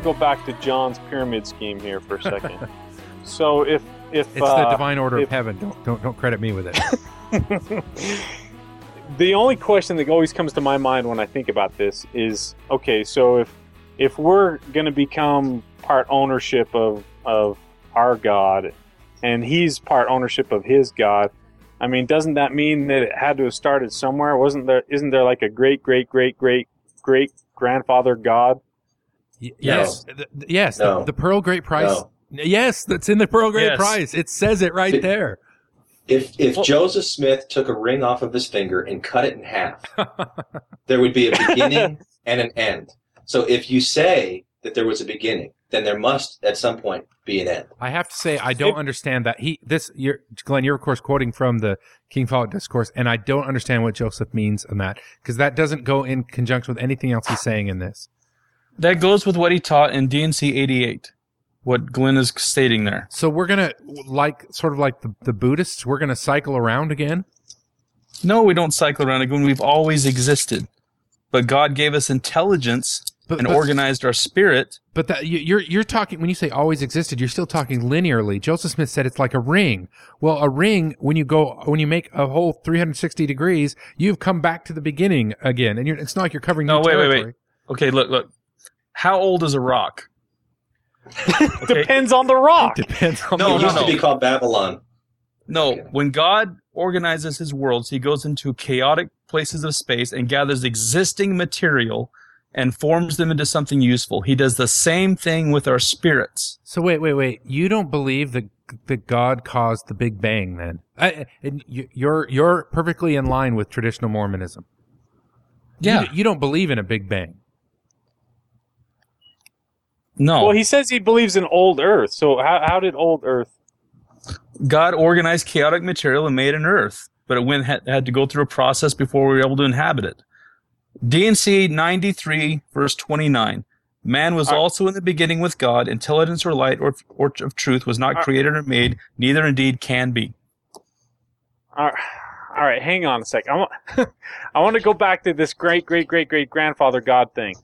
to go back to John's pyramid scheme here for a second. so if if It's uh, the divine order if- of heaven. Don't, don't don't credit me with it. the only question that always comes to my mind when I think about this is okay, so if if we're going to become part ownership of of our God and he's part ownership of his God, I mean, doesn't that mean that it had to have started somewhere? Wasn't there isn't there like a great great great great great grandfather God? Y- Yes, th- th- yes. No. The, the Pearl Great Price. No. Yes, that's in the Pearl Great Yes. Price. It says it right It- there. If if Well- Joseph Smith took a ring off of his finger and cut it in half, there would be a beginning and an end. So if you say that there was a beginning, then there must at some point be an end. I have to say, I don't understand that he this. You're, Glenn, you're of course quoting from the King Follett discourse, and I don't understand what Joseph means in that because that doesn't go in conjunction with anything else he's saying in this. That goes with what he taught in DNC 88. What Glenn is stating there. So we're gonna like sort of like the, the Buddhists. We're gonna cycle around again. No, we don't cycle around again. We've always existed. But God gave us intelligence But and but, organized our spirit. but that you- you're you're talking when you say always existed, you're still talking linearly. Joseph Smith said it's like a ring. Well, a ring when you go when you make a whole 360 degrees, you've come back to the beginning again, and you're, it's not like you're covering No, wait, wait, wait. territory. Okay, look, look. How old is a rock? Okay. Depends on the rock. Depends on No, it the no, used no. to be called Babylon. No, Okay. when God organizes his worlds, he goes into chaotic places of space and gathers existing material and forms them into something useful. He does the same thing with our spirits. So wait, wait, wait. You don't believe that that God caused the Big Bang? Then, I, and you- you're you're perfectly in line with traditional Mormonism. Yeah. You, you don't believe in a Big Bang. No. Well, he says he believes in old Earth. So how how did old Earth? God organized chaotic material and made an earth, but it went had, had to go through a process before we were able to inhabit it. DNC 93 verse 29. Man was All also in the beginning with God. Intelligence or light or, or of truth was not All created or made, neither indeed can be. All right, all right hang on a sec. I want I want to go back to this great great great great grandfather God thing.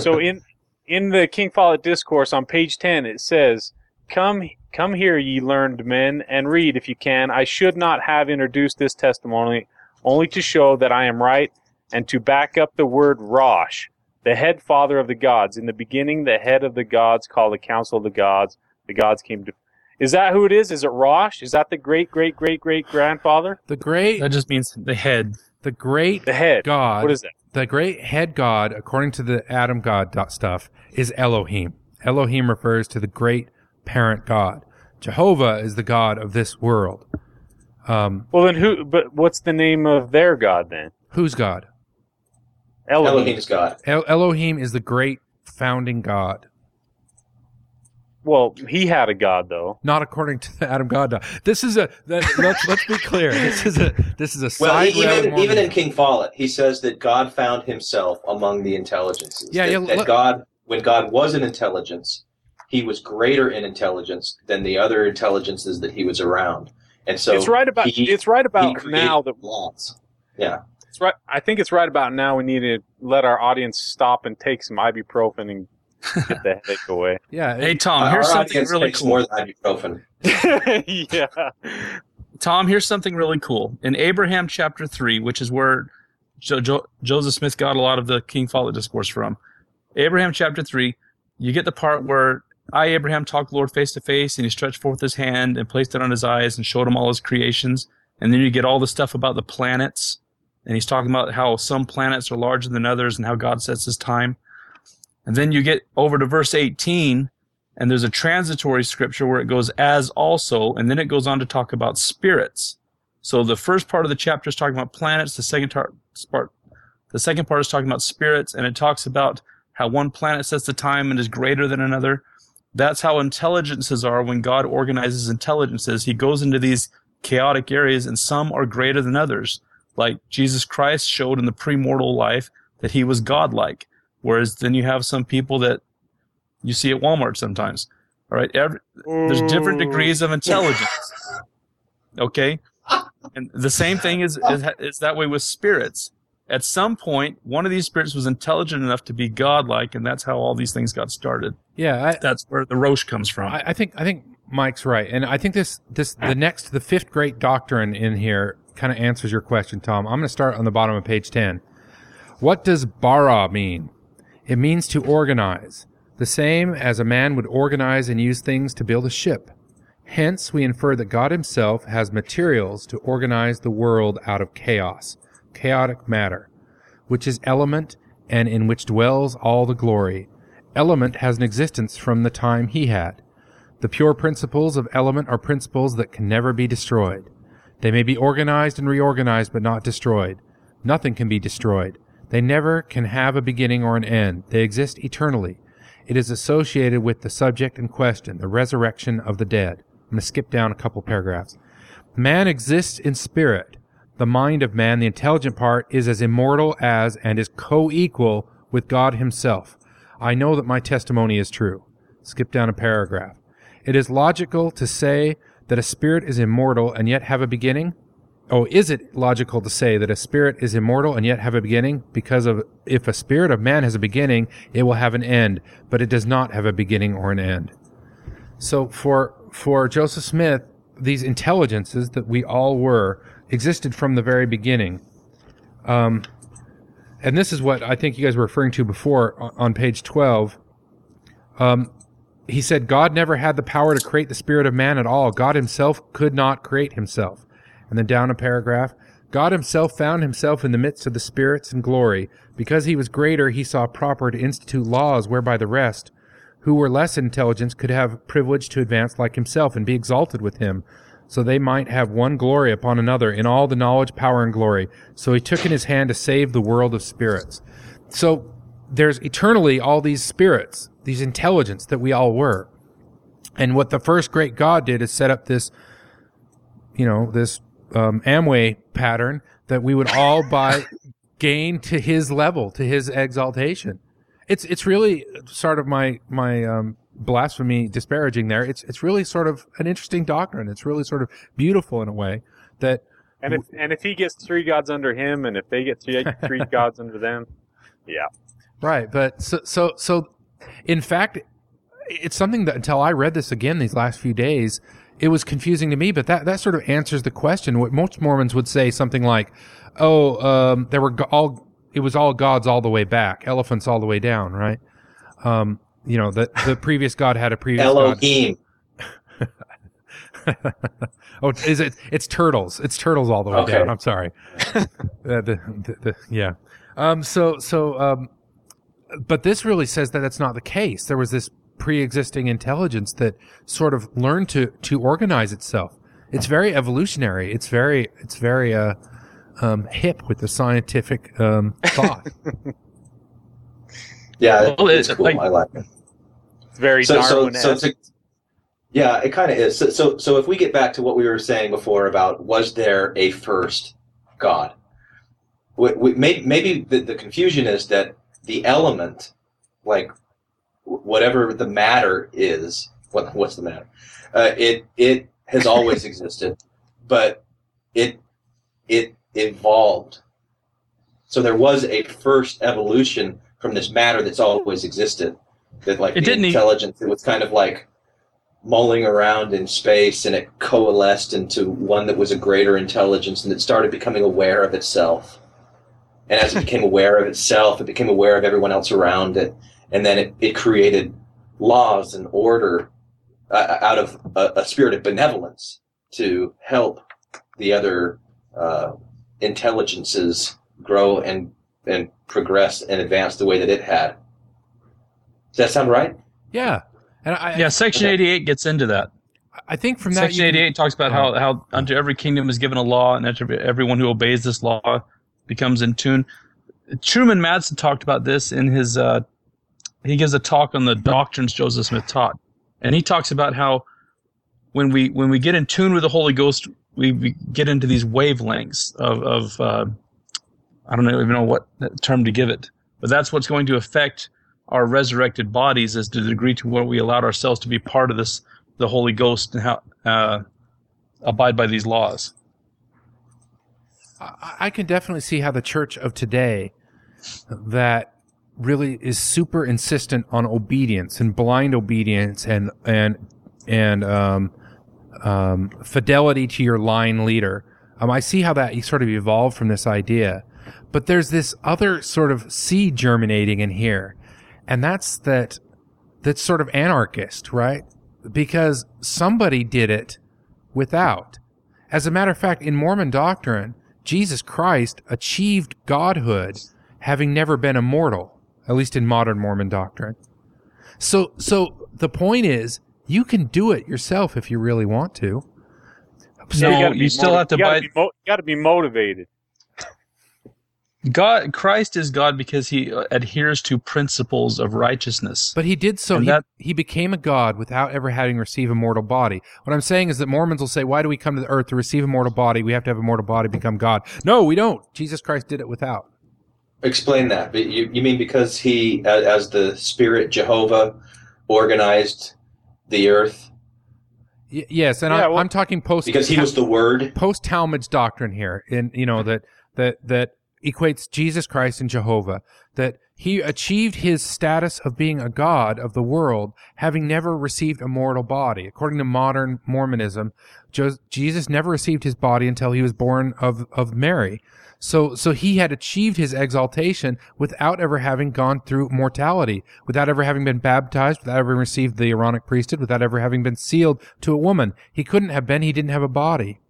so in in the King Follett discourse on page 10 it says come come here ye learned men and read if you can. I should not have introduced this testimony only to show that I am right and to back up the word Rosh the head father of the gods. In the beginning the head of the gods called the council of the gods the gods came to is that who it is? Is it Rosh? Is that the great great great great grandfather? The great, That just means the head. The great the head God, what is that the great head God, according to the Adam God stuff, is Elohim. Elohim refers to the great parent God. Jehovah is the God of this world. Um, Well, then who? But what's the name of their god then? who's God? Elohim. Elohim's God. El- Elohim is the great founding God. Well, he had a god though. Not according to the Adam God. This is a that, let's let's be clear. This is a this is a Well, side e- rail even even in Mormonism. King Follett, he says that God found himself among the intelligences. Yeah, that, yeah, that let- God, when God was an intelligence, he was greater in intelligence than the other intelligences that he was around, and so it's right about. he- it's right about now that. laws. Yeah, It's right. I think it's right about now. We need to let our audience stop and take some ibuprofen and get the headache away. Yeah, Hey Tom, Our here's something really cool. more than ibuprofen. yeah. Tom, here's something really cool. In Abraham chapter 3, which is where jo- jo- Joseph Smith got a lot of the King Follett discourse from. Abraham chapter 3, you get the part where I, Abraham, talked the Lord face to face, and he stretched forth his hand and placed it on his eyes and showed him all his creations. And then you get all the stuff about the planets. And he's talking about how some planets are larger than others and how God sets his time. And then you get over to verse 18, and there's a transitory scripture where it goes as also, and then it goes on to talk about spirits. So the first part of the chapter is talking about planets. The second tar- part, the second part is talking about spirits, and it talks about how one planet sets the time and is greater than another. That's how intelligences are when God organizes intelligences. He goes into these chaotic areas, and some are greater than others. Like Jesus Christ showed in the premortal life that he was godlike. Whereas then you have some people that you see at Walmart sometimes. All right. Every, there's different degrees of intelligence. Okay. And the same thing is, is, is that way with spirits. at some point, one of these spirits was intelligent enough to be godlike, and that's how all these things got started. Yeah, I, That's where the Rosh comes from. I, I think I think Mike's right, and I think this this the next the fifth great doctrine in here kind of answers your question, Tom. I'm going to start on the bottom of page ten. What does bara mean? It means to organize, the same as a man would organize and use things to build a ship. Hence, we infer that God Himself has materials to organize the world out of chaos, chaotic matter, which is element and in which dwells all the glory. Element has an existence from the time He had. The pure principles of element are principles that can never be destroyed. They may be organized and reorganized, but not destroyed. Nothing can be destroyed. They never can have a beginning or an end. They exist eternally. It is associated with the subject in question, the resurrection of the dead. I'm going to skip down a couple paragraphs. Man exists in spirit. The mind of man, the intelligent part, is as immortal as and is co-equal with God himself. I know that my testimony is true. Skip down a paragraph. It is logical to say that a spirit is immortal and yet have a beginning? Oh, is it logical to say that a spirit is immortal and yet have a beginning? Because of if a spirit of man has a beginning, it will have an end, but it does not have a beginning or an end. So for for Joseph Smith, these intelligences that we all were existed from the very beginning. Um, and this is what I think you guys were referring to before on, page 12. Um, he said, God never had the power to create the spirit of man at all. God himself could not create himself. And then down a paragraph, God himself found himself in the midst of the spirits in glory. Because he was greater, he saw proper to institute laws whereby the rest, who were less intelligent, could have privilege to advance like himself and be exalted with him, so they might have one glory upon another in all the knowledge, power, and glory. So he took in his hand to save the world of spirits. So there's eternally all these spirits, these intelligence that we all were. And what the first great God did is set up this, you know, this um, Amway pattern that we would all by gain to his level, to his exaltation. It's it's really sort of my my um, blasphemy disparaging there. It's it's really sort of an interesting doctrine. It's really sort of beautiful in a way that And if and if he gets three gods under him, and if they get three three gods under them, yeah, Right, but so so so in fact it's something that until I read this again these last few days, it was confusing to me, but that that sort of answers the question. What most Mormons would say something like, "Oh, um, there were go- all it was all gods all the way back, elephants all the way down, right?" Um, you know, the the previous god had a previous god. Elohim. oh, is it? It's turtles. It's turtles all the way Okay. down. I'm sorry. uh, the, the, the, yeah. Um, so so um, but this really says that that's not the case. There was this pre-existing intelligence that sort of learned to to organize itself. It's very evolutionary. It's very it's very uh, um, hip with the scientific um, thought. Yeah, Well, it's it- cool. like- I like it. it's very So, so, Darwin. so, to- yeah, it kind of is. So, so, so if we get back to what we were saying before about was there a first God? We, we, maybe maybe the, the confusion is that the element, like wh- whatever the matter is, what what's the matter? Uh, it it has always existed, but it it evolved. So there was a first evolution from this matter that's always existed. That like It the didn't intelligence, it was kind of like mulling around in space, and it coalesced into one that was a greater intelligence, and it started becoming aware of itself. And as it became aware of itself, it became aware of everyone else around it, and then it, it created laws and order uh, out of a, a spirit of benevolence to help the other uh, intelligences grow and and progress and advance the way that it had. Does that sound right? yeah, and I yeah, Section Okay. 88 gets into that. I think from that Section you can- 88 talks about how, how unto every kingdom is given a law, and every, everyone who obeys this law becomes in tune. Truman Madsen talked about this in his. Uh, he gives a talk on the doctrines Joseph Smith taught, and he talks about how when we when we get in tune with the Holy Ghost, we, we get into these wavelengths of of uh, I don't even know what term to give it, but that's what's going to affect our resurrected bodies as to the degree to what we allowed ourselves to be part of this the Holy Ghost and how uh, abide by these laws. I can definitely see how the church of today that really is super insistent on obedience and blind obedience and and and um, um, fidelity to your line leader. Um, I see how that sort of evolved from this idea, but there's this other sort of seed germinating in here, and that's that that's sort of anarchist, right? Because somebody did it without. As a matter of fact, in Mormon doctrine, Jesus Christ achieved godhood having never been immortal, at least in modern Mormon doctrine. So, so the point is, you can do it yourself if you really want to. No, gotta you still have to you gotta buy- be mo- you got to be motivated. God, Christ is God because he uh, adheres to principles of righteousness. But he did so. He, that- he became a god without ever having received a mortal body. What I'm saying is that Mormons will say, why do we come to the earth to receive a mortal body? We have to have a mortal body become God. No, we don't. Jesus Christ did it without. Explain that. But You, you mean because he, as the Spirit Jehovah, organized the earth? Y- yes, and Yeah, I, well- I'm talking post Because he was the Word? post Talmage's doctrine here, in you know that that that equates Jesus Christ and Jehovah. That he achieved his status of being a god of the world, having never received a mortal body. According to modern Mormonism, Jesus never received his body until he was born of of Mary. So, so he had achieved his exaltation without ever having gone through mortality, without ever having been baptized, without ever received the Aaronic priesthood, without ever having been sealed to a woman. He couldn't have been. He didn't have a body.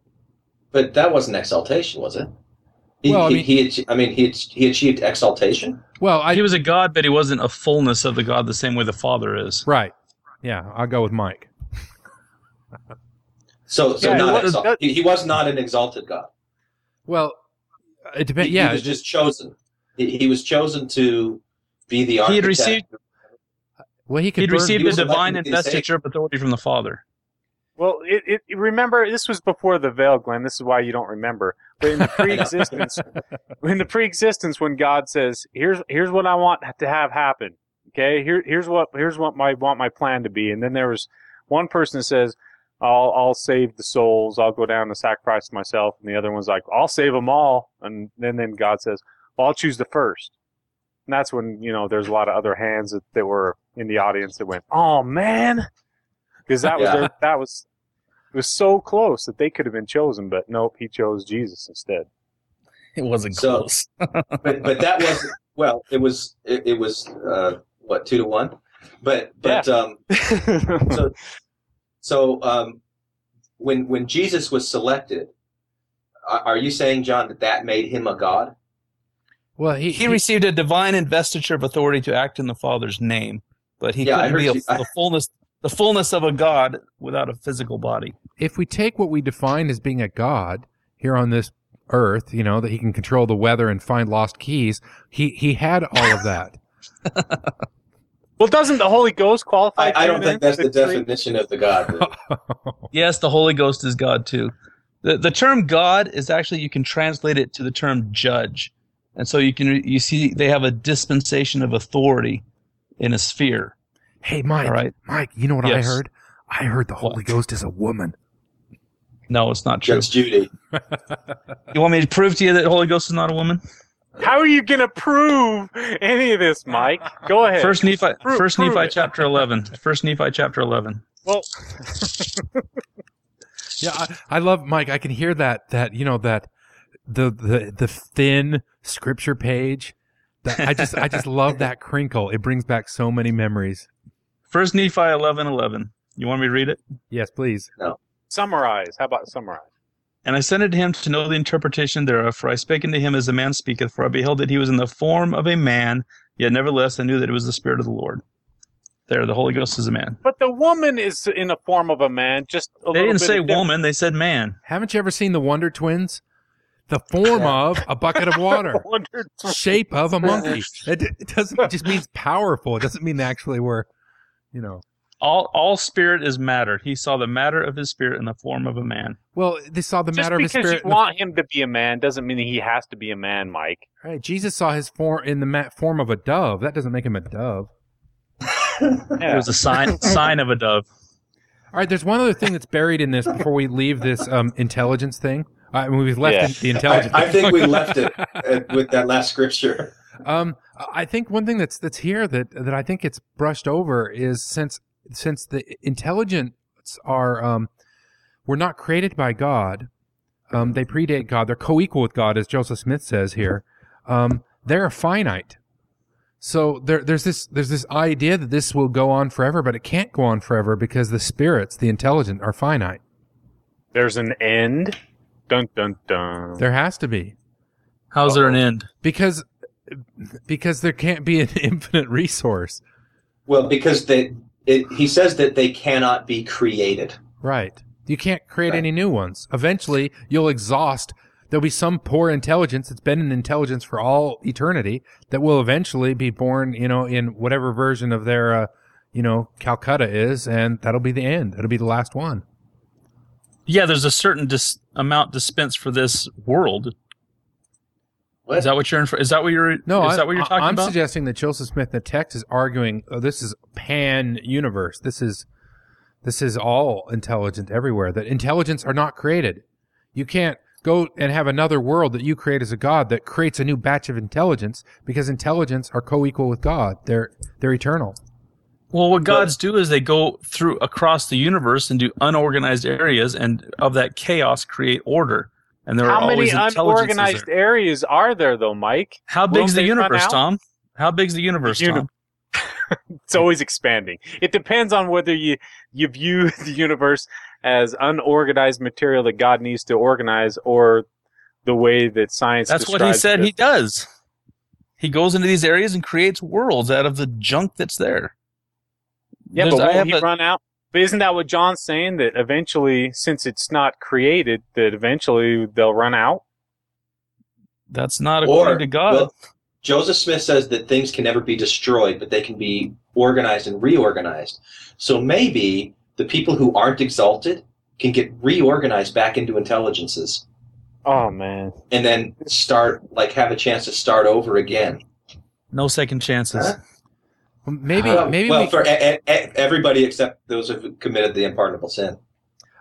But that wasn't exaltation, was it? He, Well, I he, mean- he, ach- I mean, he, he achieved exaltation? Well, I he was a God, but he wasn't a fullness of the God the same way the Father is. right. Yeah, I'll go with Mike. So, so Yeah, not it was- exal- he, he was not an exalted God. Well, it He, depends. he Yeah, was just chosen. He, he was chosen to be the architect. He had received well, he could. he'd burn- received he the divine to be the Savior. investiture of authority from the Father. Well, it, it remember this was before the veil, Glenn. This is why you don't remember. But in the pre-existence, in the pre-existence, when God says, "Here's here's what I want to have happen," okay, here here's what here's what my want my plan to be, and then there was one person that says, "I'll I'll save the souls. I'll go down and sacrifice myself," and the other one's like, "I'll save them all," and then then God says, "Well, I'll choose the first. And that's when you know there's a lot of other hands that, that were in the audience that went, "Oh man," because that was Yeah. their, that was it was so close that they could have been chosen, but nope, he chose Jesus instead. It wasn't So- close. but but that was well it was it, it was uh, what two to one but but um so so um when when jesus was selected are, are you saying john that that made him a god well, he, He received a divine investiture of authority to act in the Father's name, but he Yeah, couldn't be a, you- I- the fullness the fullness of a God without a physical body. if we take what we define as being a god here on this earth, you know, that he can control the weather and find lost keys, he he had all of that. well, doesn't the Holy Ghost qualify? i, I don't think that's the three- definition of the god Yes, the Holy Ghost is God too. The the term God is actually you can translate it to the term judge. And so you can you see they have a dispensation of authority in a sphere. hey, Mike, All right. Mike, you know what I heard? I heard the Holy What? Ghost is a woman. No, it's not true. judge judy You want me to prove to you that the Holy Ghost is not a woman? How are you going to prove any of this, Mike? Go ahead. First Nephi Prove- First prove Nephi it. chapter eleven. First Nephi chapter eleven. well, Yeah, I, I love Mike. I can hear that that you know that the the the thin scripture page. That I just I just love that crinkle. It brings back so many memories. First Nephi eleven eleven. You want me to read it? Yes, please. No. summarize. How about summarize? And I sent unto him to know the interpretation thereof, for I spake unto him as a man speaketh, for I beheld that he was in the form of a man, yet nevertheless I knew that it was the Spirit of the Lord. There, the Holy Ghost is a man. But the woman is in the form of a man. Just a They little didn't say woman, they said man. Haven't you ever seen the Wonder Twins? The form of a bucket of water, Wondered- shape of a monkey. It, it doesn't. It just means powerful. It doesn't mean they actually were, you know. All all spirit is matter. He saw the matter of his spirit in the form of a man. Well, they saw the Just matter of his because spirit. you in the- want him to be a man doesn't mean that he has to be a man, Mike. right, Jesus saw his form in the ma- form of a dove. That doesn't make him a dove. It Yeah. was a sign sign of a dove. All right, there's one other thing that's buried in this before we leave this um, intelligence thing. I mean, we've left Yeah. the intelligence. I, I think we left it uh, with that last scripture. Um, I think one thing that's that's here that that I think it's brushed over is since since the intelligence are um, were not created by God, um, they predate God. They're co-equal with God, as Joseph Smith says here. Um, they're finite. So there, there's this there's this idea that this will go on forever, but it can't go on forever because the spirits, the intelligent, are finite. There's an end. Dun dun dun. There has to be How's there an end? because because there can't be an infinite resource. Well, because they, it, he says that they cannot be created. Right. You can't create Right. any new ones. Eventually, you'll exhaust. There'll be some poor intelligence that's been an intelligence for all eternity that will eventually be born, you know, in whatever version of their, uh, you know, Calcutta is, and that'll be the end. That'll be the last one. Yeah, there's a certain dis- amount dispensed for this world. What? Is that what you're? Inf- is that what you're? No, is I, that what you're talking about? I'm suggesting that Joseph Smith the text is arguing oh, this is pan universe. This is this is all intelligent everywhere. That intelligence are not created. You can't go and have another world that you create as a god that creates a new batch of intelligence because intelligence are co-equal with God. They're they're eternal. Well, what gods do is they go through across the universe and do unorganized areas, and of that chaos create order. And there are How many always unorganized there. areas are there, though, Mike? How big's the universe. Tom? How big's the universe, Uni- Tom? It's always expanding. It depends on whether you you view the universe as unorganized material that God needs to organize, or the way that science. That's what he said it. he does. He goes into these areas and creates worlds out of the junk that's there. Yeah, There's- but have he a- run out? But isn't that what John's saying? That eventually, since it's not created, that eventually they'll run out. That's not according to God. well, Joseph Smith says that things can never be destroyed, but they can be organized and reorganized. So maybe the people who aren't exalted can get reorganized back into intelligences Oh man, and then start, like, have a chance to start over again. no second chances. Huh? Maybe well, maybe well we, for e- e- everybody except those who've committed the unpardonable sin.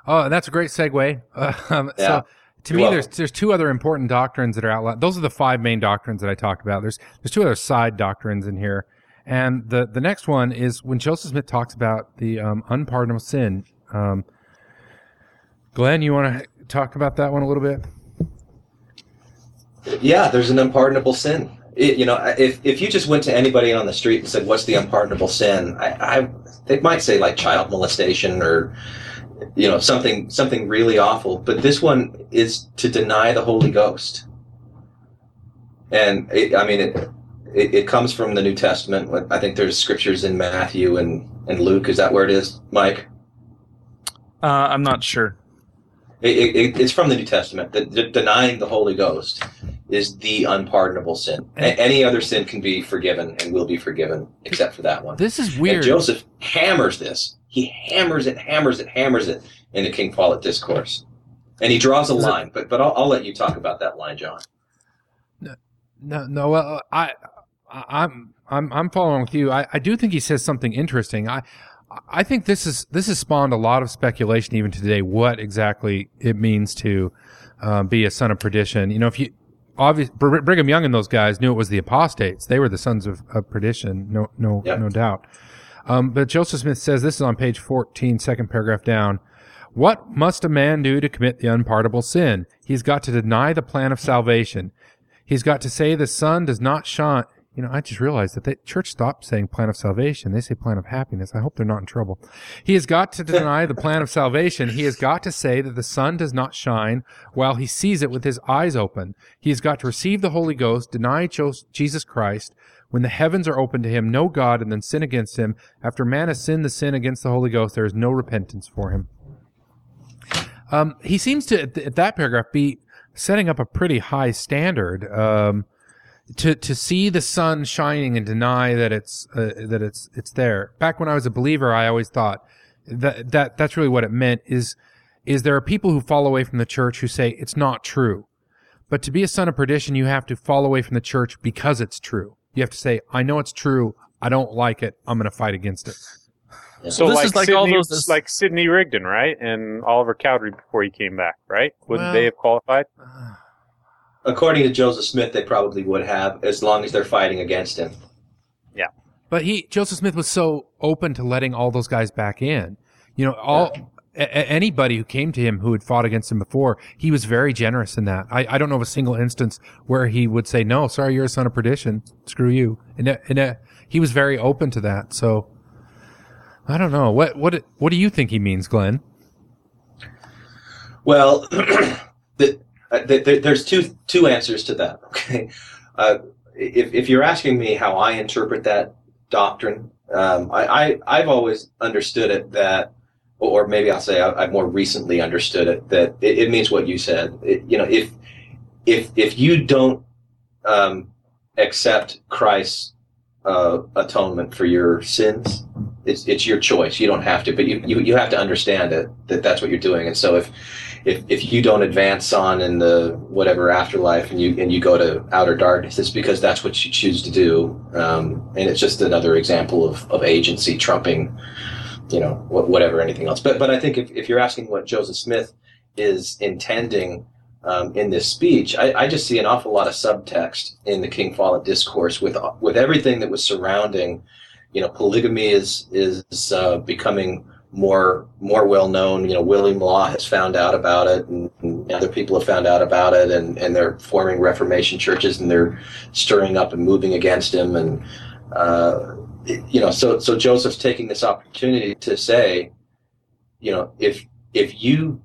Oh, that's a great segue. Um, Yeah. So, to You're me, welcome. there's there's two other important doctrines that are outlined. Those are the five main doctrines that I talked about. There's there's two other side doctrines in here, and the the next one is when Joseph Smith talks about the um, unpardonable sin. Um, Glenn, you want to talk about that one a little bit? Yeah, there's an unpardonable sin. It, you know, if if you just went to anybody on the street and said, "What's the unpardonable sin?" I, I they might say like child molestation or you know something something really awful. But this one is to deny the Holy Ghost, and it, I mean it, it. It comes from the New Testament. I think there's scriptures in Matthew and and Luke. Is that where it is, Mike? Uh, I'm not sure. It, it, it's from the New Testament. that that denying the Holy Ghost is the unpardonable sin. A- And- any other sin can be forgiven and will be forgiven, except for that one. This is And weird. Joseph hammers this. He hammers it, hammers it, hammers it in the King Follett discourse, and he draws a line. But but I'll, I'll let you talk about that line, John. No, no. Well, I, I I'm I'm I'm following with you. I, I do think he says something interesting. I I think this is this has spawned a lot of speculation even today. What exactly it means to uh, be a son of perdition? You know, if you obvious Br- Brigham Young and those guys knew it was the apostates. They were the sons of, of perdition. No, no, Yeah. no doubt. Um, but Joseph Smith says this is on page 14, second paragraph down. What must a man do to commit the unpardonable sin? He's got to deny the plan of salvation. He's got to say the sun does not shine. You know, I just realized that the church stopped saying plan of salvation. They say plan of happiness. I hope they're not in trouble. He has got to deny the plan of salvation. He has got to say that the sun does not shine while he sees it with his eyes open. He has got to receive the Holy Ghost, deny Jesus Christ when the heavens are open to him, know God, and then sin against him. After man has sinned the sin against the Holy Ghost, there is no repentance for him. Um, he seems to, at that paragraph, be setting up a pretty high standard. Um, to to see the sun shining and deny that it's uh, that it's it's there. Back when I was a believer, I always thought that that that's really what it meant. Is is there are people who fall away from the church who say it's not true, but to be a son of perdition, you have to fall away from the church because it's true. You have to say, I know it's true. I don't like it. I'm going to fight against it. So This like, is like Sidney, all those- this- like Sidney Rigdon, right? And Oliver Cowdery before he came back, right? Wouldn't Well- they have qualified? According to Joseph Smith, they probably would have, as long as they're fighting against him. Yeah, but he, Joseph Smith was so open to letting all those guys back in. You know, all a- a- anybody who came to him who had fought against him before, he was very generous in that. I, I don't know of a single instance where he would say, "No, sorry, you're a son of perdition. Screw you." And and uh, he was very open to that. So I don't know what what what do you think he means, Glenn? Well, the, uh, the, the, there's two two answers to that. Okay, uh, if if you're asking me how I interpret that doctrine, um, I, I I've always understood it that, or maybe I'll say I, I've more recently understood it that it, it means what you said. It, you know, if if if you don't um, accept Christ's uh, atonement for your sins, it's it's your choice. You don't have to, but you, you you have to understand it that that's what you're doing. And so if if if you don't advance on in the whatever afterlife and you and you go to outer darkness, it's because that's what you choose to do. Um, and it's just another example of, of agency trumping, you know, wh- whatever anything else. But but I think if, if you're asking what Joseph Smith is intending um, in this speech, I, I just see an awful lot of subtext in the King Follett discourse with with everything that was surrounding. You know, polygamy is is uh, becoming more more well known. You know, William Law has found out about it, and, and other people have found out about it, and, and they're forming Reformation churches, and they're stirring up and moving against him, and uh, you know, so so Joseph's taking this opportunity to say, you know, if if you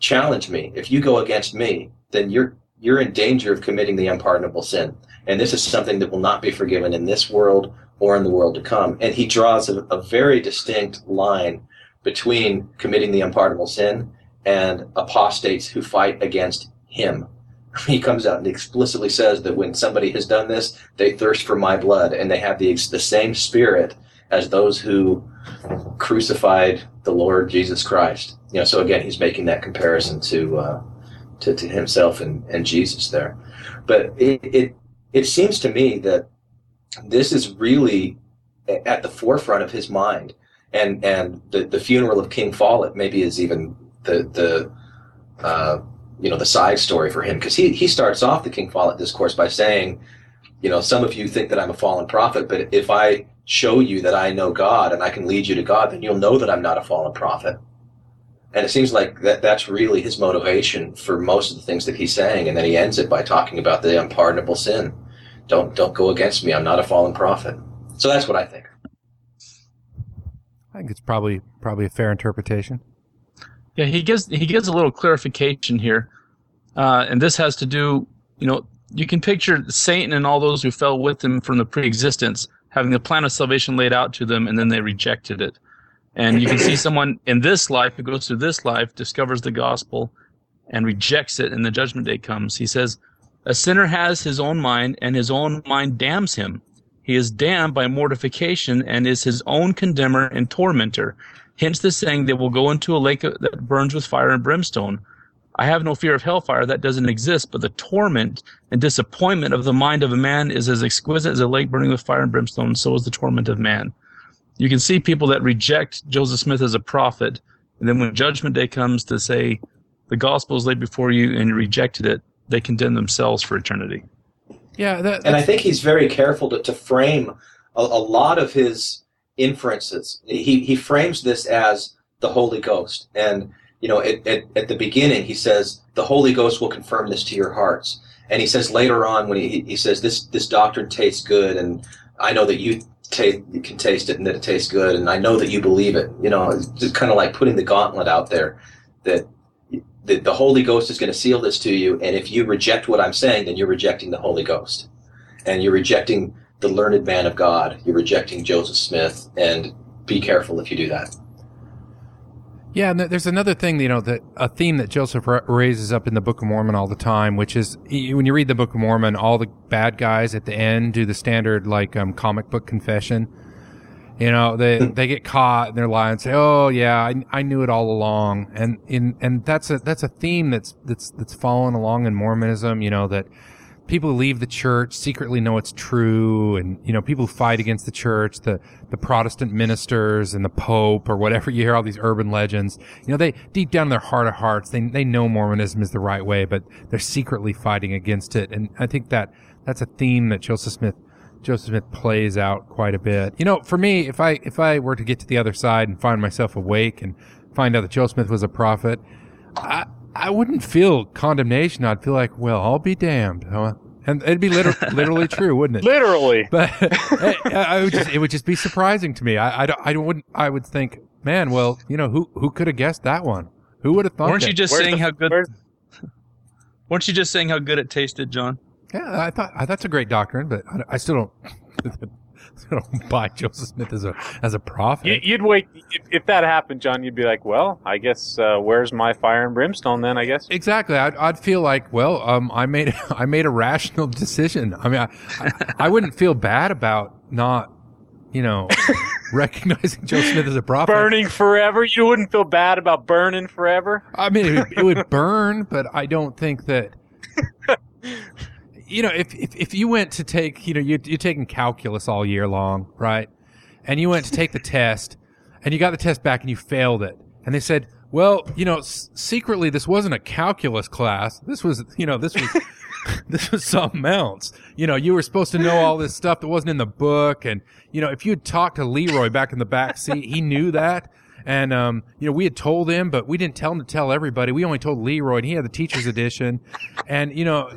challenge me, if you go against me, then you're you're in danger of committing the unpardonable sin, and this is something that will not be forgiven in this world or in the world to come. And he draws a, a very distinct line between committing the unpardonable sin and apostates who fight against him. He comes out and explicitly says that when somebody has done this, they thirst for my blood, and they have the the same spirit as those who crucified the Lord Jesus Christ. You know, so again, he's making that comparison to uh, to, to himself and, and Jesus there. But it, it it seems to me that this is really at the forefront of his mind, and and the, the funeral of King Follett maybe is even the the uh, you know the side story for him because he he starts off the King Follett discourse by saying, you know, some of you think that I'm a fallen prophet, but if I show you that I know God and I can lead you to God, then you'll know that I'm not a fallen prophet. And it seems like that that's really his motivation for most of the things that he's saying. And then he ends it by talking about the unpardonable sin. Don't don't go against me. I'm not a fallen prophet. So that's what I think. I think it's probably probably a fair interpretation. Yeah, he gives he gives a little clarification here, uh, and this has to do, you know, you can picture Satan and all those who fell with him from the pre-existence having the plan of salvation laid out to them, and then they rejected it. And you can see someone in this life who goes through this life, discovers the gospel, and rejects it, and the judgment day comes. He says, "A sinner has his own mind, and his own mind damns him. He is damned by mortification, and is his own condemner and tormentor." Hence the saying, they will go into a lake that burns with fire and brimstone. I have no fear of hellfire, that doesn't exist, but the torment and disappointment of the mind of a man is as exquisite as a lake burning with fire and brimstone, so is the torment of man. You can see people that reject Joseph Smith as a prophet, and then when judgment day comes to say, the gospel is laid before you and you rejected it, they condemn themselves for eternity. Yeah, that, And I think he's very careful to, to frame a, a lot of his inferences. He, he frames this as the Holy Ghost. And, you know, at, at, at the beginning, he says, the Holy Ghost will confirm this to your hearts. And he says later on, when he, he says, this, this doctrine tastes good, and I know that you, ta- you can taste it and that it tastes good, and I know that you believe it. You know, it's just kind of like putting the gauntlet out there that the, the Holy Ghost is going to seal this to you, and if you reject what I'm saying, then you're rejecting the Holy Ghost. And you're rejecting the learned man of God. You're rejecting Joseph Smith, and be careful if you do that. Yeah, and there's another thing, you know, that a theme that Joseph ra- raises up in the Book of Mormon all the time, which is when you read the Book of Mormon, all the bad guys at the end do the standard like um, comic book confession. You know, they mm. they get caught and they're lying and say, "Oh yeah, I, I knew it all along," and in and that's a that's a theme that's that's that's following along in Mormonism. You know that people who leave the church secretly know it's true, and you know, people who fight against the church, the the Protestant ministers and the Pope or whatever. You hear all these urban legends. You know, they deep down in their heart of hearts, they they know Mormonism is the right way, but they're secretly fighting against it. And I think that that's a theme that Joseph Smith Joseph Smith plays out quite a bit. You know, for me, if I if I were to get to the other side and find myself awake and find out that Joseph Smith was a prophet, I I wouldn't feel condemnation. I'd feel like, well, I'll be damned. Huh? And it'd be liter- literally true, wouldn't it? Literally. But I, I would just, it would just be surprising to me. I, I, don't, I wouldn't, I would think, man, well, you know, who, who could have guessed that one? Who would have thought Weren't that? you just Where's saying the- how good? where's- Weren't you just saying how good it tasted, John? Yeah, I thought I, that's a great doctrine, but I, I still don't, I don't buy Joseph Smith as a, as a prophet. You, you'd wait if, if that happened, John. You'd be like, "Well, I guess uh, where's my fire and brimstone then? I guess." Exactly. I'd, I'd feel like, well, um, I made I made a rational decision. I mean, I, I, I wouldn't feel bad about not, you know, recognizing Joe Smith as a prophet. Burning forever. You wouldn't feel bad about burning forever. I mean, it, it would burn, but I don't think that. You know, if, if if you went to take, you know, you you're taking calculus all year long, right? And you went to take the test, and you got the test back, and you failed it, and they said, well, you know, s- secretly this wasn't a calculus class. This was, you know, this was. this was something else. You know, you were supposed to know all this stuff that wasn't in the book. And, you know, if you had talked to Leroy back in the back seat, he knew that. And, um, you know, we had told him, but we didn't tell him to tell everybody. We only told Leroy and he had the teacher's edition. And, you know,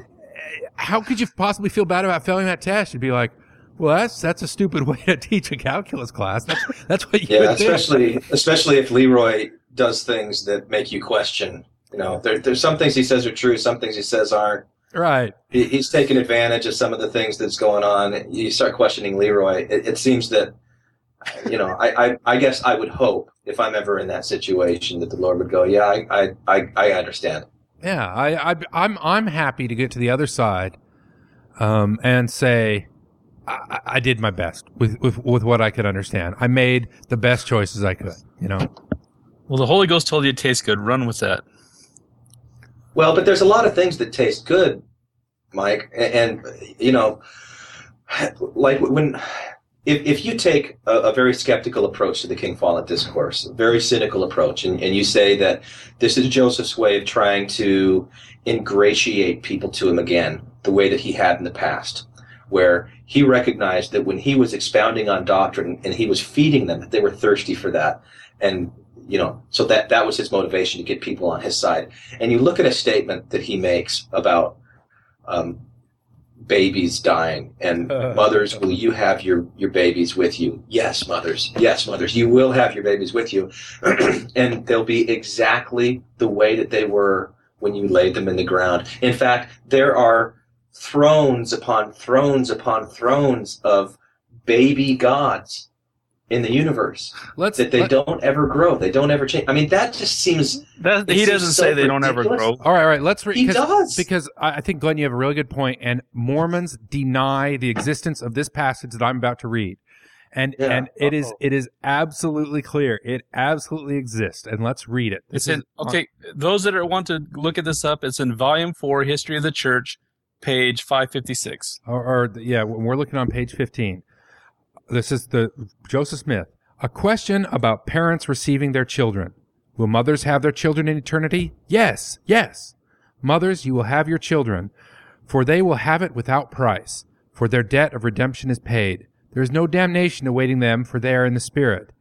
how could you possibly feel bad about failing that test? You'd be like, well, that's, that's a stupid way to teach a calculus class. That's, that's what you Yeah, would think. especially especially if Leroy does things that make you question. You know, there, there's some things he says are true, some things he says aren't. Right. He, he's taking advantage of some of the things that's going on. You start questioning Leroy. It, it seems that, you know, I, I, I guess I would hope if I'm ever in that situation that the Lord would go, yeah, I, I, I, I understand. Yeah, I, I, I'm I'm happy to get to the other side, um, and say I, I- I did my best with, with with what I could understand. I made the best choices I could. You know, Well, the Holy Ghost told you it tastes good. Run with that. Well, but there's a lot of things that taste good, Mike, and, and you know, like when if if you take a, a very skeptical approach to the King Follett discourse, a very cynical approach, and, and you say that this is Joseph's way of trying to ingratiate people to him again, the way that he had in the past, where he recognized that when he was expounding on doctrine and he was feeding them, that they were thirsty for that, and you know, so that that was his motivation to get people on his side. And you look at a statement that he makes about um, babies dying and Uh. mothers, will you have your your babies with you? Yes, mothers. Yes, mothers. You will have your babies with you, and they'll be exactly the way that they were when you laid them in the ground. In fact, there are thrones upon thrones upon thrones of baby gods in the universe let's that they let- don't ever grow. They don't ever change. I mean, that just seems. That, he seems doesn't so say they don't ever grow. All right, all right. Let's read. he does. because I I think Glenn, you have a really good point. point, and Mormons deny the existence of this passage that I'm about to read, and Yeah. and it is Uh-oh. it is absolutely clear. It absolutely exists, and let's read it. It's in is- okay. Those that are, want to look at this up, it's in Volume Four, History of the Church, page five fifty six. or, or the- yeah, we're looking on page 15. This is the Joseph Smith. A question about parents receiving their children. Will mothers have their children in eternity? Yes, yes. Mothers, you will have your children, for they will have it without price, for their debt of redemption is paid. There is no damnation awaiting them, for they are in the Spirit.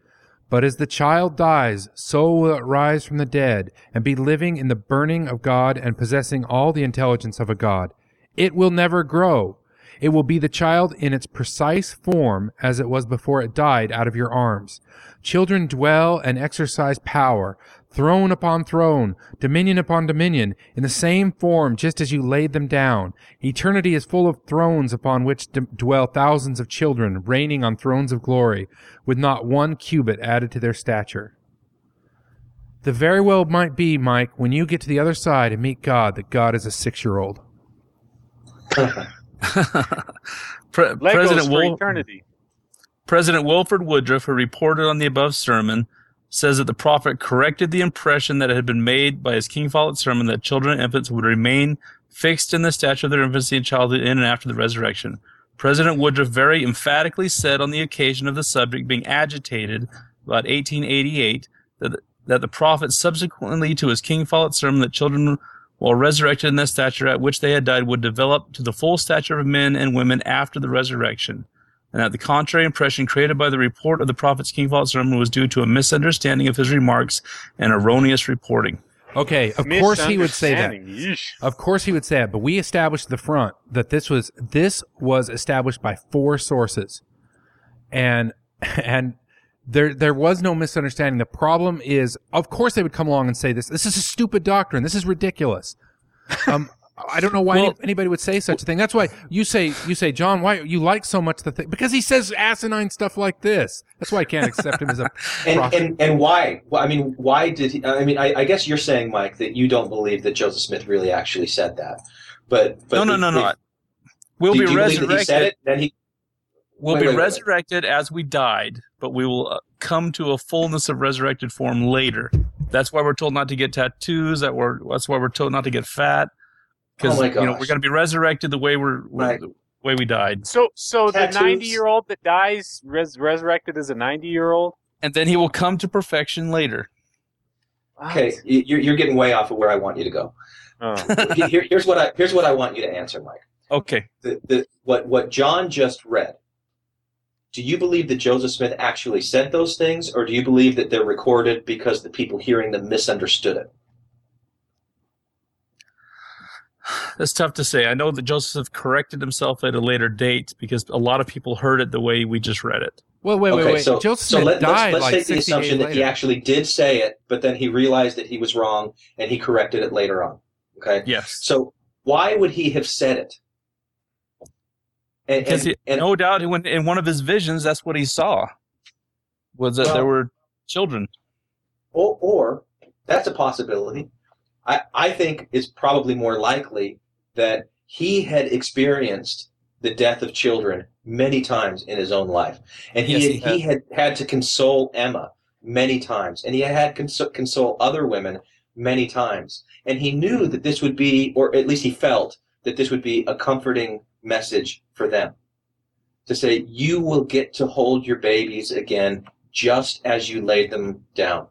But as the child dies, so will it rise from the dead, and be living in the burning of God and possessing all the intelligence of a God. It will never grow. It will be the child in its precise form as it was before it died out of your arms. Children dwell and exercise power, throne upon throne, dominion upon dominion, in the same form just as you laid them down. Eternity is full of thrones upon which d- dwell thousands of children, reigning on thrones of glory, with not one cubit added to their stature. The very well might be, Mike, when you get to the other side and meet God, that God is a six-year-old. Pre- President eternity. President Wilford Woodruff, who reported on the above sermon, says that the prophet corrected the impression that had been made by his King Follett sermon that children and infants would remain fixed in the stature of their infancy and childhood in and after the resurrection. President Woodruff very emphatically said on the occasion of the subject being agitated about 1888 that, that the prophet subsequently to his King Follett sermon that children while resurrected in that stature at which they had died would develop to the full stature of men and women after the resurrection and that the contrary impression created by the report of the prophet's King Follett sermon was due to a misunderstanding of his remarks and erroneous reporting. Okay, of course he would say that. Yeesh. Of course he would say it, but we established the front that this was this was established by four sources, and and there there was no misunderstanding. The problem is, of course, they would come along and say this. This is a stupid doctrine. This is ridiculous. Um, I don't know why Well- anybody would say such a thing. That's why you say you say John. Why you like so much the thing? Because he says asinine stuff like this. That's why I can't accept him as a And, prophet. and and why? Well, I mean, why did he? I mean, I, I guess you're saying, Mike, that you don't believe that Joseph Smith really actually said that. But, but no, no, if- no, no. if- We'll do, be do you believe that he said it? Then he. We'll Wait, be wait, wait, wait. resurrected as we died, but we will uh, come to a fullness of resurrected form later. That's why we're told not to get tattoos. That we're that's why we're told not to get fat. Because Oh you know we're going to be resurrected the way we're, we're Right. the way we died, So, so the ninety-year-old that dies res- resurrected as a ninety-year-old. and then he will come to perfection later. Okay, you- you're, you're getting way off of where I want you to go. Oh. Here, here's what I here's what I want you to answer, Mike. Okay, The, the, what what John just read. Do you believe that Joseph Smith actually said those things, or do you believe that they're recorded because the people hearing them misunderstood it? that's tough to say. I know that Joseph corrected himself at a later date because a lot of people heard it the way we just read it. well, wait, wait, okay, wait. so, Joseph so let, died let's, let's like take the assumption days that he actually did say it, but then he realized that he was wrong and he corrected it later on. Okay, Yes, so why would he have said it? And, because and, he, and no doubt he went in one of his visions. That's what he saw was that Well- there were children. or, or that's a possibility. I, I think it's probably more likely that he had experienced the death of children many times in his own life, and he Yes, had, he he had had to console Emma many times, and he had to console other women many times, and he knew hmm. that this would be, or at least he felt that this would be a comforting message for them to say, "You will get to hold your babies again." Just as you laid them down.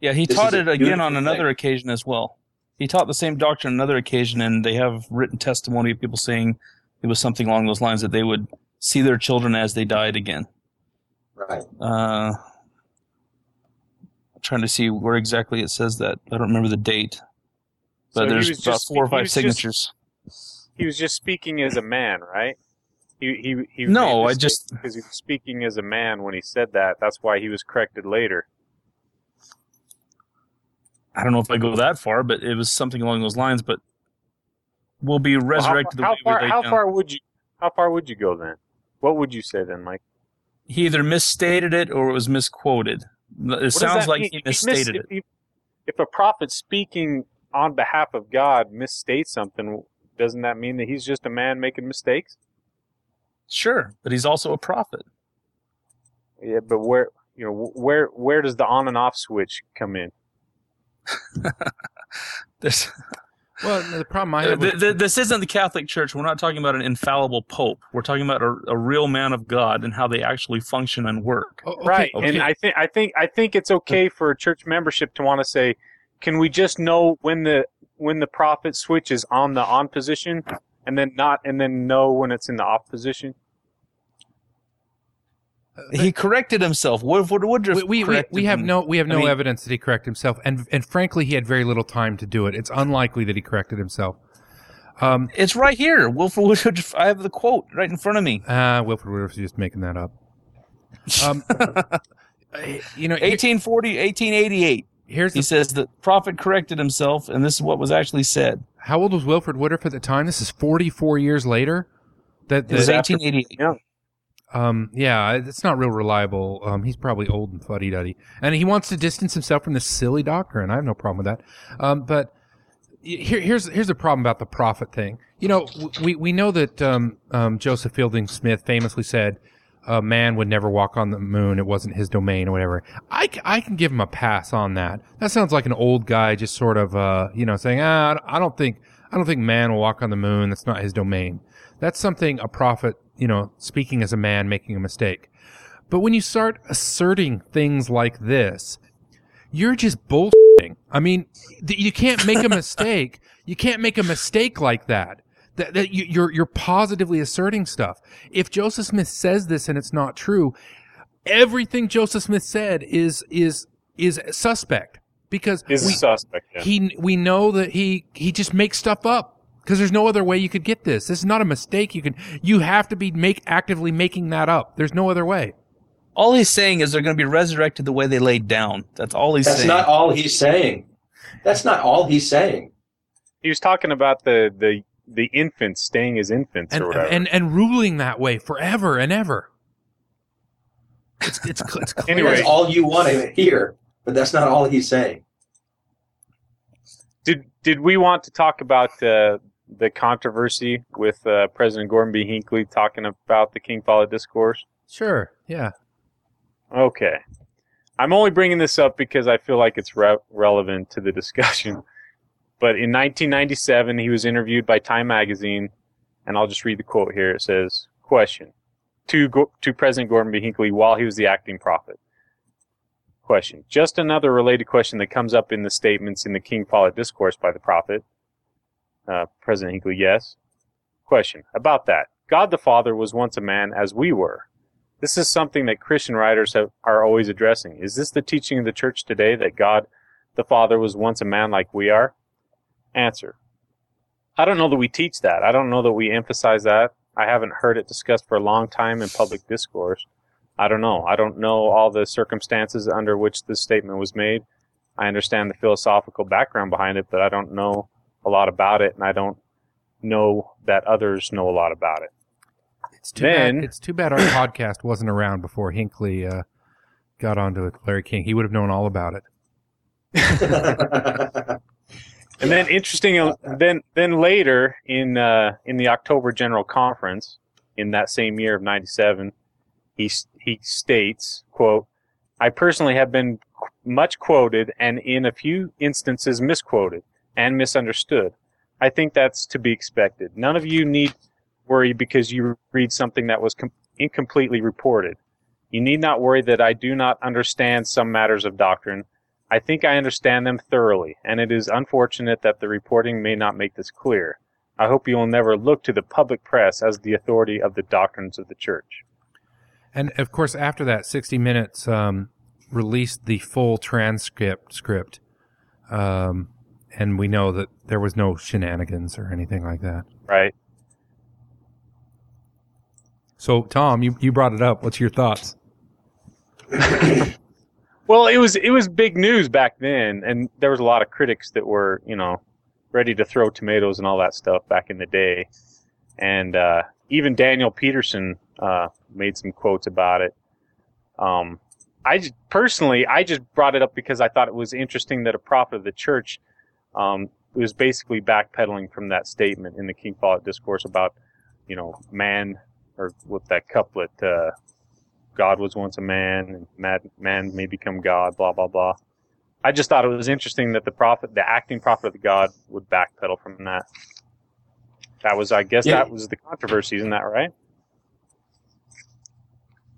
Yeah, he This taught it again on another thing. occasion as well. He taught the same doctrine on another occasion, and they have written testimony of people saying it was something along those lines that they would see their children as they died again. Right. Uh, I'm trying to see where exactly it says that. I don't remember the date, but So there's about just- four or five was just- signatures. He was just speaking as a man, right? He he he. No, I just- because he was speaking as a man when he said that. That's why he was corrected later. I don't know if I go that far, but it was something along those lines. But we'll be Well, resurrected how, how the way far? How far would you? How far would you go then? What would you say then, Mike? He either misstated it or it was misquoted. It What sounds like mean? he misstated if, it. If, if a prophet speaking on behalf of God misstates something, doesn't that mean that he's just a man making mistakes? Sure, but he's also a prophet. Yeah, but where you know where where does the on and off switch come in? There's, Well, the problem I Uh, have th- with, th- this isn't the Catholic Church. We're not talking about an infallible pope. We're talking about a, a real man of God and how they actually function and work. Oh, okay, right okay. and i think i think i think it's okay for a church membership to want to say can we just know when the when the prophet switches on the on position and then not and then know when it's in the off position He corrected himself. Wood- Wood- Woodruff we, we, we, corrected we have him. no we have I no mean- evidence that he corrected himself, and and frankly, he had very little time to do it. It's unlikely that he corrected himself. Um, It's right here. Wilford Woodruff. I have the quote right in front of me. uh, Wilford Woodruff's just making that up. Um, you know, here- 1840, 1888. Here's He the, says the prophet corrected himself, and this is what was actually said. how old was Wilford Woodruff at the time? This is 44 years later. That, It was that 1888. um, yeah, it's not real reliable. Um, he's probably old and fuddy duddy, and he wants to distance himself from this silly doctrine. I have no problem with that. Um, but here, here's here's the problem about the prophet thing. You know, we we know that um, um, Joseph Fielding Smith famously said, "A man would never walk on the moon; it wasn't his domain, or whatever." I, I can give him a pass on that. That sounds like an old guy just sort of uh, you know saying, "Ah, I don't think I don't think man will walk on the moon. That's not his domain. That's something a prophet, you know, speaking as a man, making a mistake. But when you start asserting things like this, you're just bullshitting. I mean, you can't make a mistake. You can't make a mistake like that. That, that you, you're you're positively asserting stuff. If Joseph Smith says this and it's not true, everything Joseph Smith said is is is suspect because Is a we, suspect. Yeah. he we know that he he just makes stuff up because there's no other way you could get this. This is not a mistake. You can you have to be make actively making that up. There's no other way. All he's saying is they're going to be resurrected the way they laid down. That's all he's That's saying. not all he's saying. That's not all he's saying. he was talking about the the the infants staying as infants and or whatever. and and ruling that way forever and ever. It's it's, it's clear. Anyway. That's all you want to hear, but that's not all he's saying. did did we want to talk about uh, the controversy with uh, President Gordon B. Hinckley talking about the King Follett discourse? Sure, yeah. Okay. I'm only bringing this up because I feel like it's re- relevant to the discussion. But in 1997, he was interviewed by Time Magazine, and I'll just read the quote here. It says, "Question to Go- to President Gordon B. Hinckley while he was the acting prophet." Question: Just another related question that comes up in the statements in the King Follett discourse by the prophet, uh, President Hinckley. Yes. Question about that. God the Father was once a man as we were. This is something that Christian writers have, are always addressing. Is this the teaching of the church today that God the Father was once a man like we are? Answer. I don't know that we teach that. I don't know that we emphasize that. I haven't heard it discussed for a long time in public discourse. I don't know. I don't know all the circumstances under which this statement was made. I understand the philosophical background behind it, but I don't know a lot about it, and I don't know that others know a lot about it. It's too Then- bad. It's too bad our podcast wasn't around before Hinckley uh, got onto it. Larry King, he would have known all about it. And then interesting, uh, then then later in uh, in the October General Conference in that same year of '97, he he states, "quote I personally have been qu- much quoted and in a few instances misquoted and misunderstood. I think that's to be expected. None of you need worry because you read something that was com- incompletely reported. You need not worry that I do not understand some matters of doctrine." I think I understand them thoroughly, and it is unfortunate that the reporting may not make this clear. I hope you will never look to the public press as the authority of the doctrines of the church. And of course, after that, 60 Minutes um, released the full transcript script, um, and we know that there was no shenanigans or anything like that. Right? So, Tom, you, you brought it up. What's your thoughts? Well, it was it was big news back then, and there was a lot of critics that were you know ready to throw tomatoes and all that stuff back in the day, and uh, even Daniel Peterson uh, made some quotes about it. Um, I just, personally, I just brought it up because I thought it was interesting that a prophet of the church um, was basically backpedaling from that statement in the King Follett discourse about you know man or with that couplet. Uh, God was once a man, and man, man may become God, blah, blah, blah. I just thought it was interesting that the prophet, the acting prophet of the God, would backpedal from that. That was, I guess, Yeah. that was the controversy, isn't that right?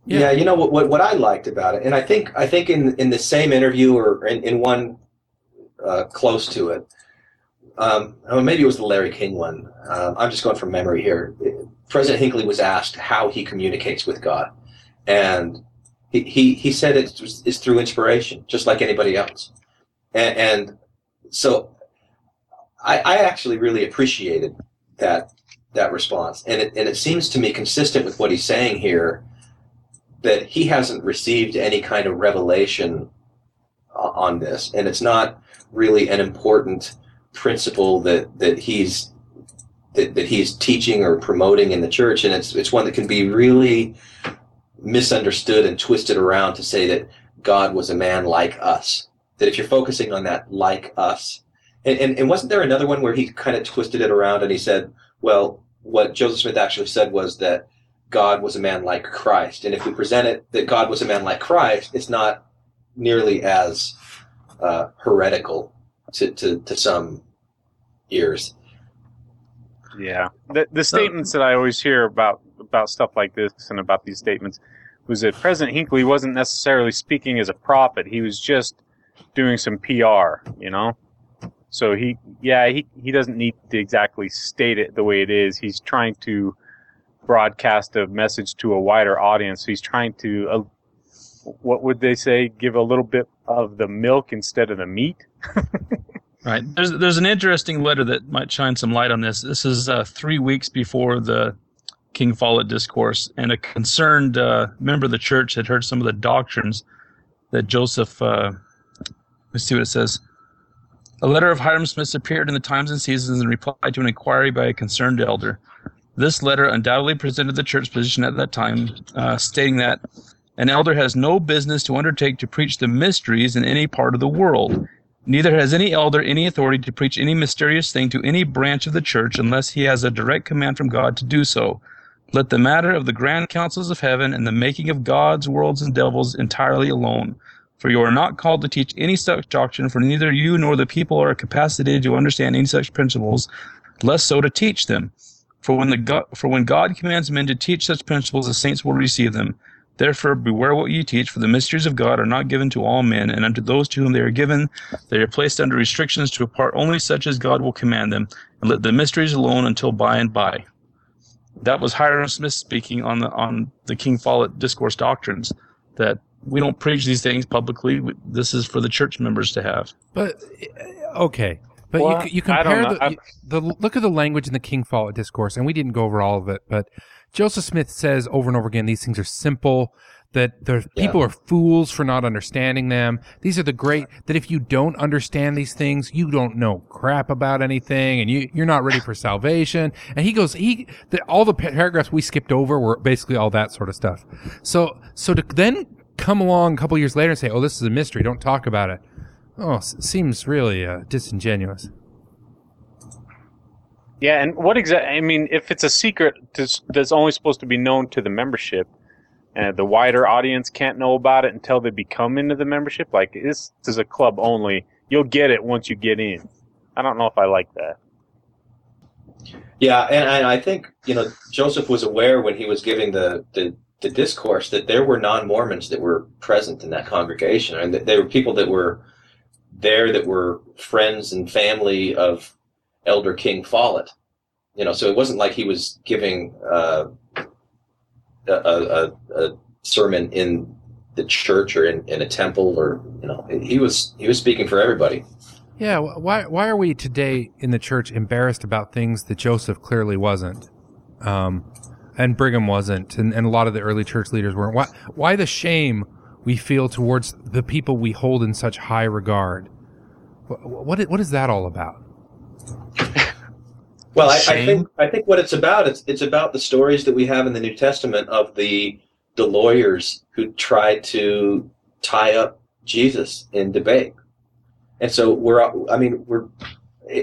Yeah. Yeah. you know what, what what I liked about it, and I think I think in in the same interview or in, in one uh, close to it, um, oh, maybe it was the Larry King one. Um, I'm just going from memory here. President Hinckley was asked how he communicates with God, and he he, he said it's, through inspiration, just like anybody else, and, and so I, I actually really appreciated that that response, and it and it seems to me consistent with what he's saying here that he hasn't received any kind of revelation on this, and it's not really an important principle that that he's that, that he's teaching or promoting in the church, and it's it's one that can be really misunderstood and twisted around to say that God was a man like us. That if you're focusing on that like us, and, and, and wasn't there another one where he kind of twisted it around and he said, well, what Joseph Smith actually said was that God was a man like Christ. And if we present it that God was a man like Christ, it's not nearly as uh, heretical to, to, to some ears. Yeah, the the statements that I always hear about about stuff like this and about these statements was that President Hinckley wasn't necessarily speaking as a prophet. He was just doing some PR, you know. So he, yeah, he he doesn't need to exactly state it the way it is. He's trying to broadcast a message to a wider audience. He's trying to, uh, what would they say, give a little bit of the milk instead of the meat. Right. There's there's an interesting letter that might shine some light on this. This is uh, three weeks before the King Follett discourse, and a concerned uh, member of the church had heard some of the doctrines that Joseph. Uh, let's see what it says. A letter of Hyrum Smith's appeared in the Times and Seasons in reply to an inquiry by a concerned elder. This letter undoubtedly presented the church's position at that time, uh, stating that an elder has no business to undertake to preach the mysteries in any part of the world. Neither has any elder any authority to preach any mysterious thing to any branch of the church unless he has a direct command from God to do so. Let the matter of the grand councils of heaven and the making of gods, worlds, and devils entirely alone. For you are not called to teach any such doctrine, for neither you nor the people are capacitated to understand any such principles, less so to teach them. For when the God, for when God commands men to teach such principles, the saints will receive them. Therefore, beware what ye teach, for the mysteries of God are not given to all men, and unto those to whom they are given, they are placed under restrictions to impart only such as God will command them, and let the mysteries alone until by and by. That was Hyrum Smith speaking on the on the King Follett discourse doctrines. That we don't preach these things publicly. This is for the church members to have. But uh, okay, but Well, you, you I don't compare know. the, the look at the language in the King Follett discourse, and we didn't go over all of it, but Joseph Smith says over and over again these things are simple. That the people are fools for not understanding them. These are the great. That if you don't understand these things, you don't know crap about anything, and you you're not ready for salvation. And he goes, he the, all the paragraphs we skipped over were basically all that sort of stuff. So so to then come along a couple years later and say, oh, this is a mystery, don't talk about it. Oh, seems really uh, disingenuous. Yeah, and what exactly? I mean, if it's a secret that's, only supposed to be known to the membership, and the wider audience can't know about it until they become into the membership, like this, is a club only. You'll get it once you get in. I don't know if I like that. Yeah, and, and I think you know Joseph was aware when he was giving the, the, the discourse that there were non Mormons that were present in that congregation, and that there were people that were there that were friends and family of Elder King Follett. You know, so it wasn't like he was giving uh, a, a, a sermon in the church or in, in a temple, or you know, he was he was speaking for everybody. Yeah, why why are we today in the church embarrassed about things that Joseph clearly wasn't, um, and Brigham wasn't, and, and a lot of the early church leaders weren't? Why why the shame we feel towards the people we hold in such high regard? What what, what is that all about? Well, I, I think I think what it's about it's it's about the stories that we have in the New Testament of the the lawyers who tried to tie up Jesus in debate, and so we're I mean we're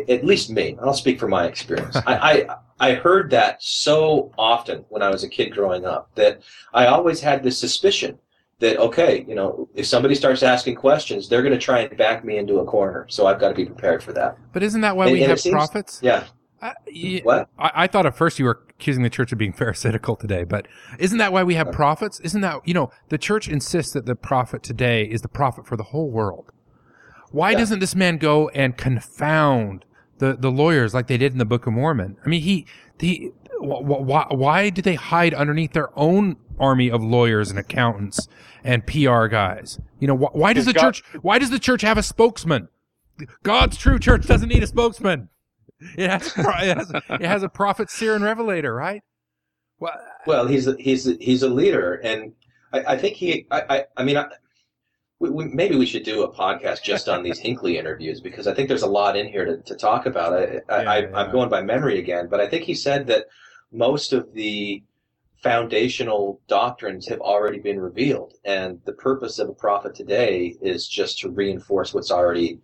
at least me. I'll speak from my experience. I, I I heard that so often when I was a kid growing up that I always had this suspicion that okay, you know, if somebody starts asking questions, they're going to try and back me into a corner. So I've got to be prepared for that. But isn't that why And- we and have seems- prophets? Yeah. I, What? I, I thought at first you were accusing the church of being pharisaical today, but isn't that why we have uh, prophets? Isn't that you know the church insists that the prophet today is the prophet for the whole world? Why Yeah. doesn't this man go and confound the the lawyers like they did in the Book of Mormon? I mean, he he why why do they hide underneath their own army of lawyers and accountants and PR guys? You know, why, why does the God- church why does the church have a spokesman? God's true church doesn't need a spokesman. It has, it has, it has a prophet, seer, and revelator, right? Well, Well, he's a, he's a, he's a leader, and I, I think he. I I, I mean, I, we, we, maybe we should do a podcast just on these Hinckley interviews because I think there's a lot in here to, to talk about. I, I, Yeah, I yeah. I'm going by memory again, but I think he said that most of the foundational doctrines have already been revealed, and the purpose of a prophet today is just to reinforce what's already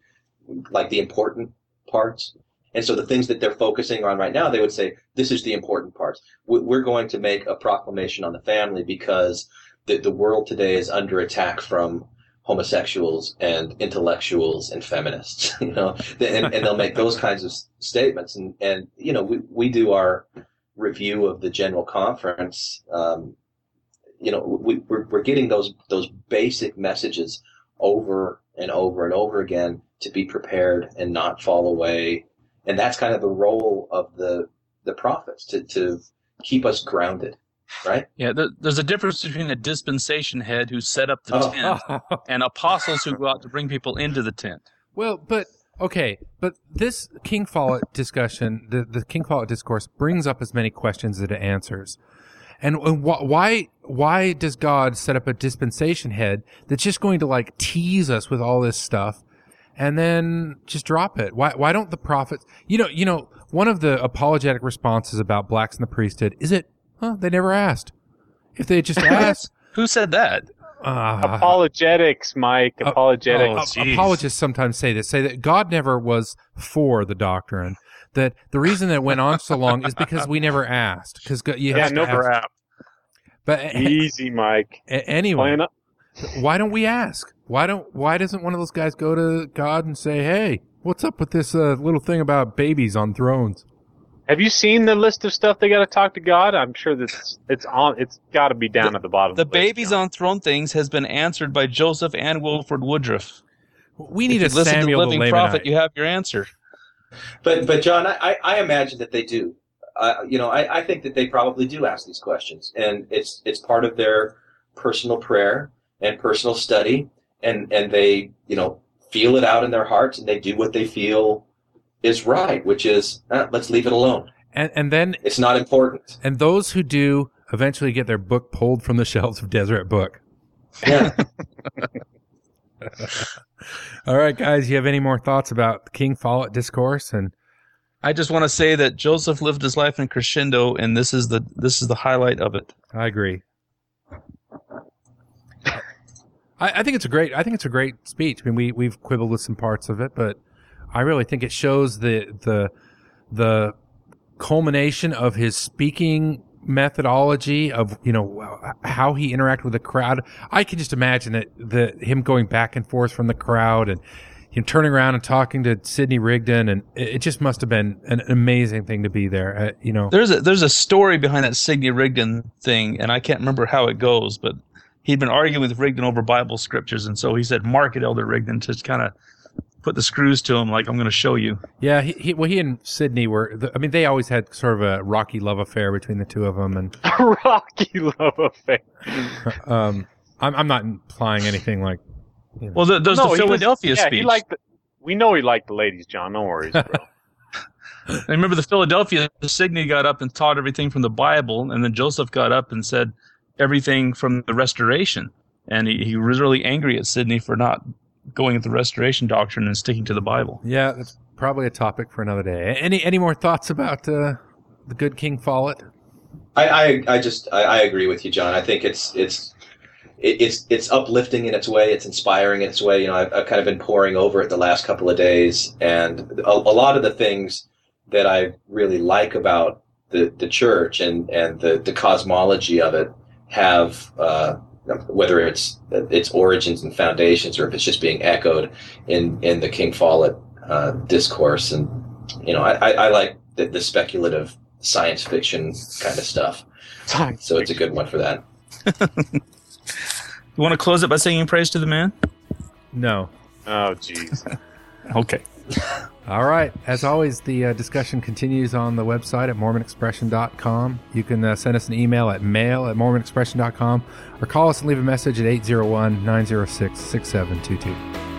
like the important parts. And so the things that they're focusing on right now, they would say, this is the important parts. We- We're going to make a proclamation on the family because the, the world today is under attack from homosexuals and intellectuals and feminists, you know, and, and they'll make those kinds of statements. And, and, you know, we, we do our review of the general conference. Um, you know, we, we're, we're getting those, those basic messages over and over and over again to be prepared and not fall away. And that's kind of the role of the, the prophets to, to keep us grounded right? Yeah, there's a difference between a dispensation head who set up the Oh. tent and apostles who go out to bring people into the tent. Well, but okay, but this King Follett discussion, the the King Follett discourse, brings up as many questions as it answers. And, and wh- why why does God set up a dispensation head that's just going to like tease us with all this stuff, and then just drop it? Why why don't the prophets? You know you know one of the apologetic responses about blacks in the priesthood is it? Huh, they never asked. If they had just asked, Who said that? uh, Apologetics, Mike. Uh, Apologetics. oh, apologists sometimes say this, say that God never was for the doctrine. That the reason that it went on so long is because we never asked. Because you yeah, have no to crap. But Easy, Mike. a- anyway, why don't we ask? Why don't? Why doesn't one of those guys go to God and say, "Hey, what's up with this uh, little thing about babies on thrones?" Have you seen the list of stuff they got to talk to God? I'm sure that's it's on. It's got to be down at the bottom. The of the babies John. on throne things has been answered by Joseph and Wilford Woodruff. We need if a you listen Samuel to the the living Lamanite. prophet, you have your answer. But but John, I, I I imagine that they do. Uh, you know, I, I think that they probably do ask these questions, and it's it's part of their personal prayer and personal study, and and they you know feel it out in their hearts, and they do what they feel is right, which is eh, let's leave it alone. and and then It's not important. and those who do eventually get their book pulled from the shelves of Deseret Book. Yeah. All right, guys, you have any more thoughts about King Follett discourse and I just want to say that Joseph lived his life in crescendo, and this is the this is the highlight of it. I agree. I, I think it's a great. I think it's a great speech. I mean, we we've quibbled with some parts of it, but I really think it shows the the the culmination of his speaking methodology of you know how he interacted with the crowd. I can just imagine that the him going back and forth from the crowd and him turning around and talking to Sidney Rigdon, and it, just must have been an amazing thing to be there. Uh, you know, There's a there's a story behind that Sidney Rigdon thing, and I can't remember how it goes, but he'd been arguing with Rigdon over Bible scriptures, and so he said, "Mark it, Elder Rigdon," to kind of put the screws to him, like I'm going to show you. Yeah, he, he well, he and Sidney were. The, I mean, they always had sort of a rocky love affair between the two of them, and Rocky love affair. um, I'm I'm not implying anything like. You know. Well, the, there's No, the he was- Philadelphia yeah, speech. He liked the, we know he liked the ladies, John. No worries, bro. I remember the Philadelphia Sidney got up and taught everything from the Bible, and then Joseph got up and said everything from the Restoration, and he, he was really angry at Sidney for not going with the Restoration doctrine and sticking to the Bible. yeah, that's probably a topic for another day. Any any more thoughts about uh, the good King Follett? I, I, I just I, I agree with you, John. I think it's it's it's it's uplifting in its way. It's inspiring in its way. You know, I've, I've kind of been poring over it the last couple of days, and a, a lot of the things that I really like about the, the church and, and the, the cosmology of it have uh, whether it's its origins and foundations or if it's just being echoed in in the King Follett uh, discourse. And you know, I, I, I like the, the speculative science fiction kind of stuff. So it's a good one for that. You want to close it by singing praise to the man? No. Oh, jeez. Okay. All right. As always, the uh, discussion continues on the website at mormonexpression.com. You can uh, send us an email at mail at mormonexpression.com or call us and leave a message at 801 906 6722.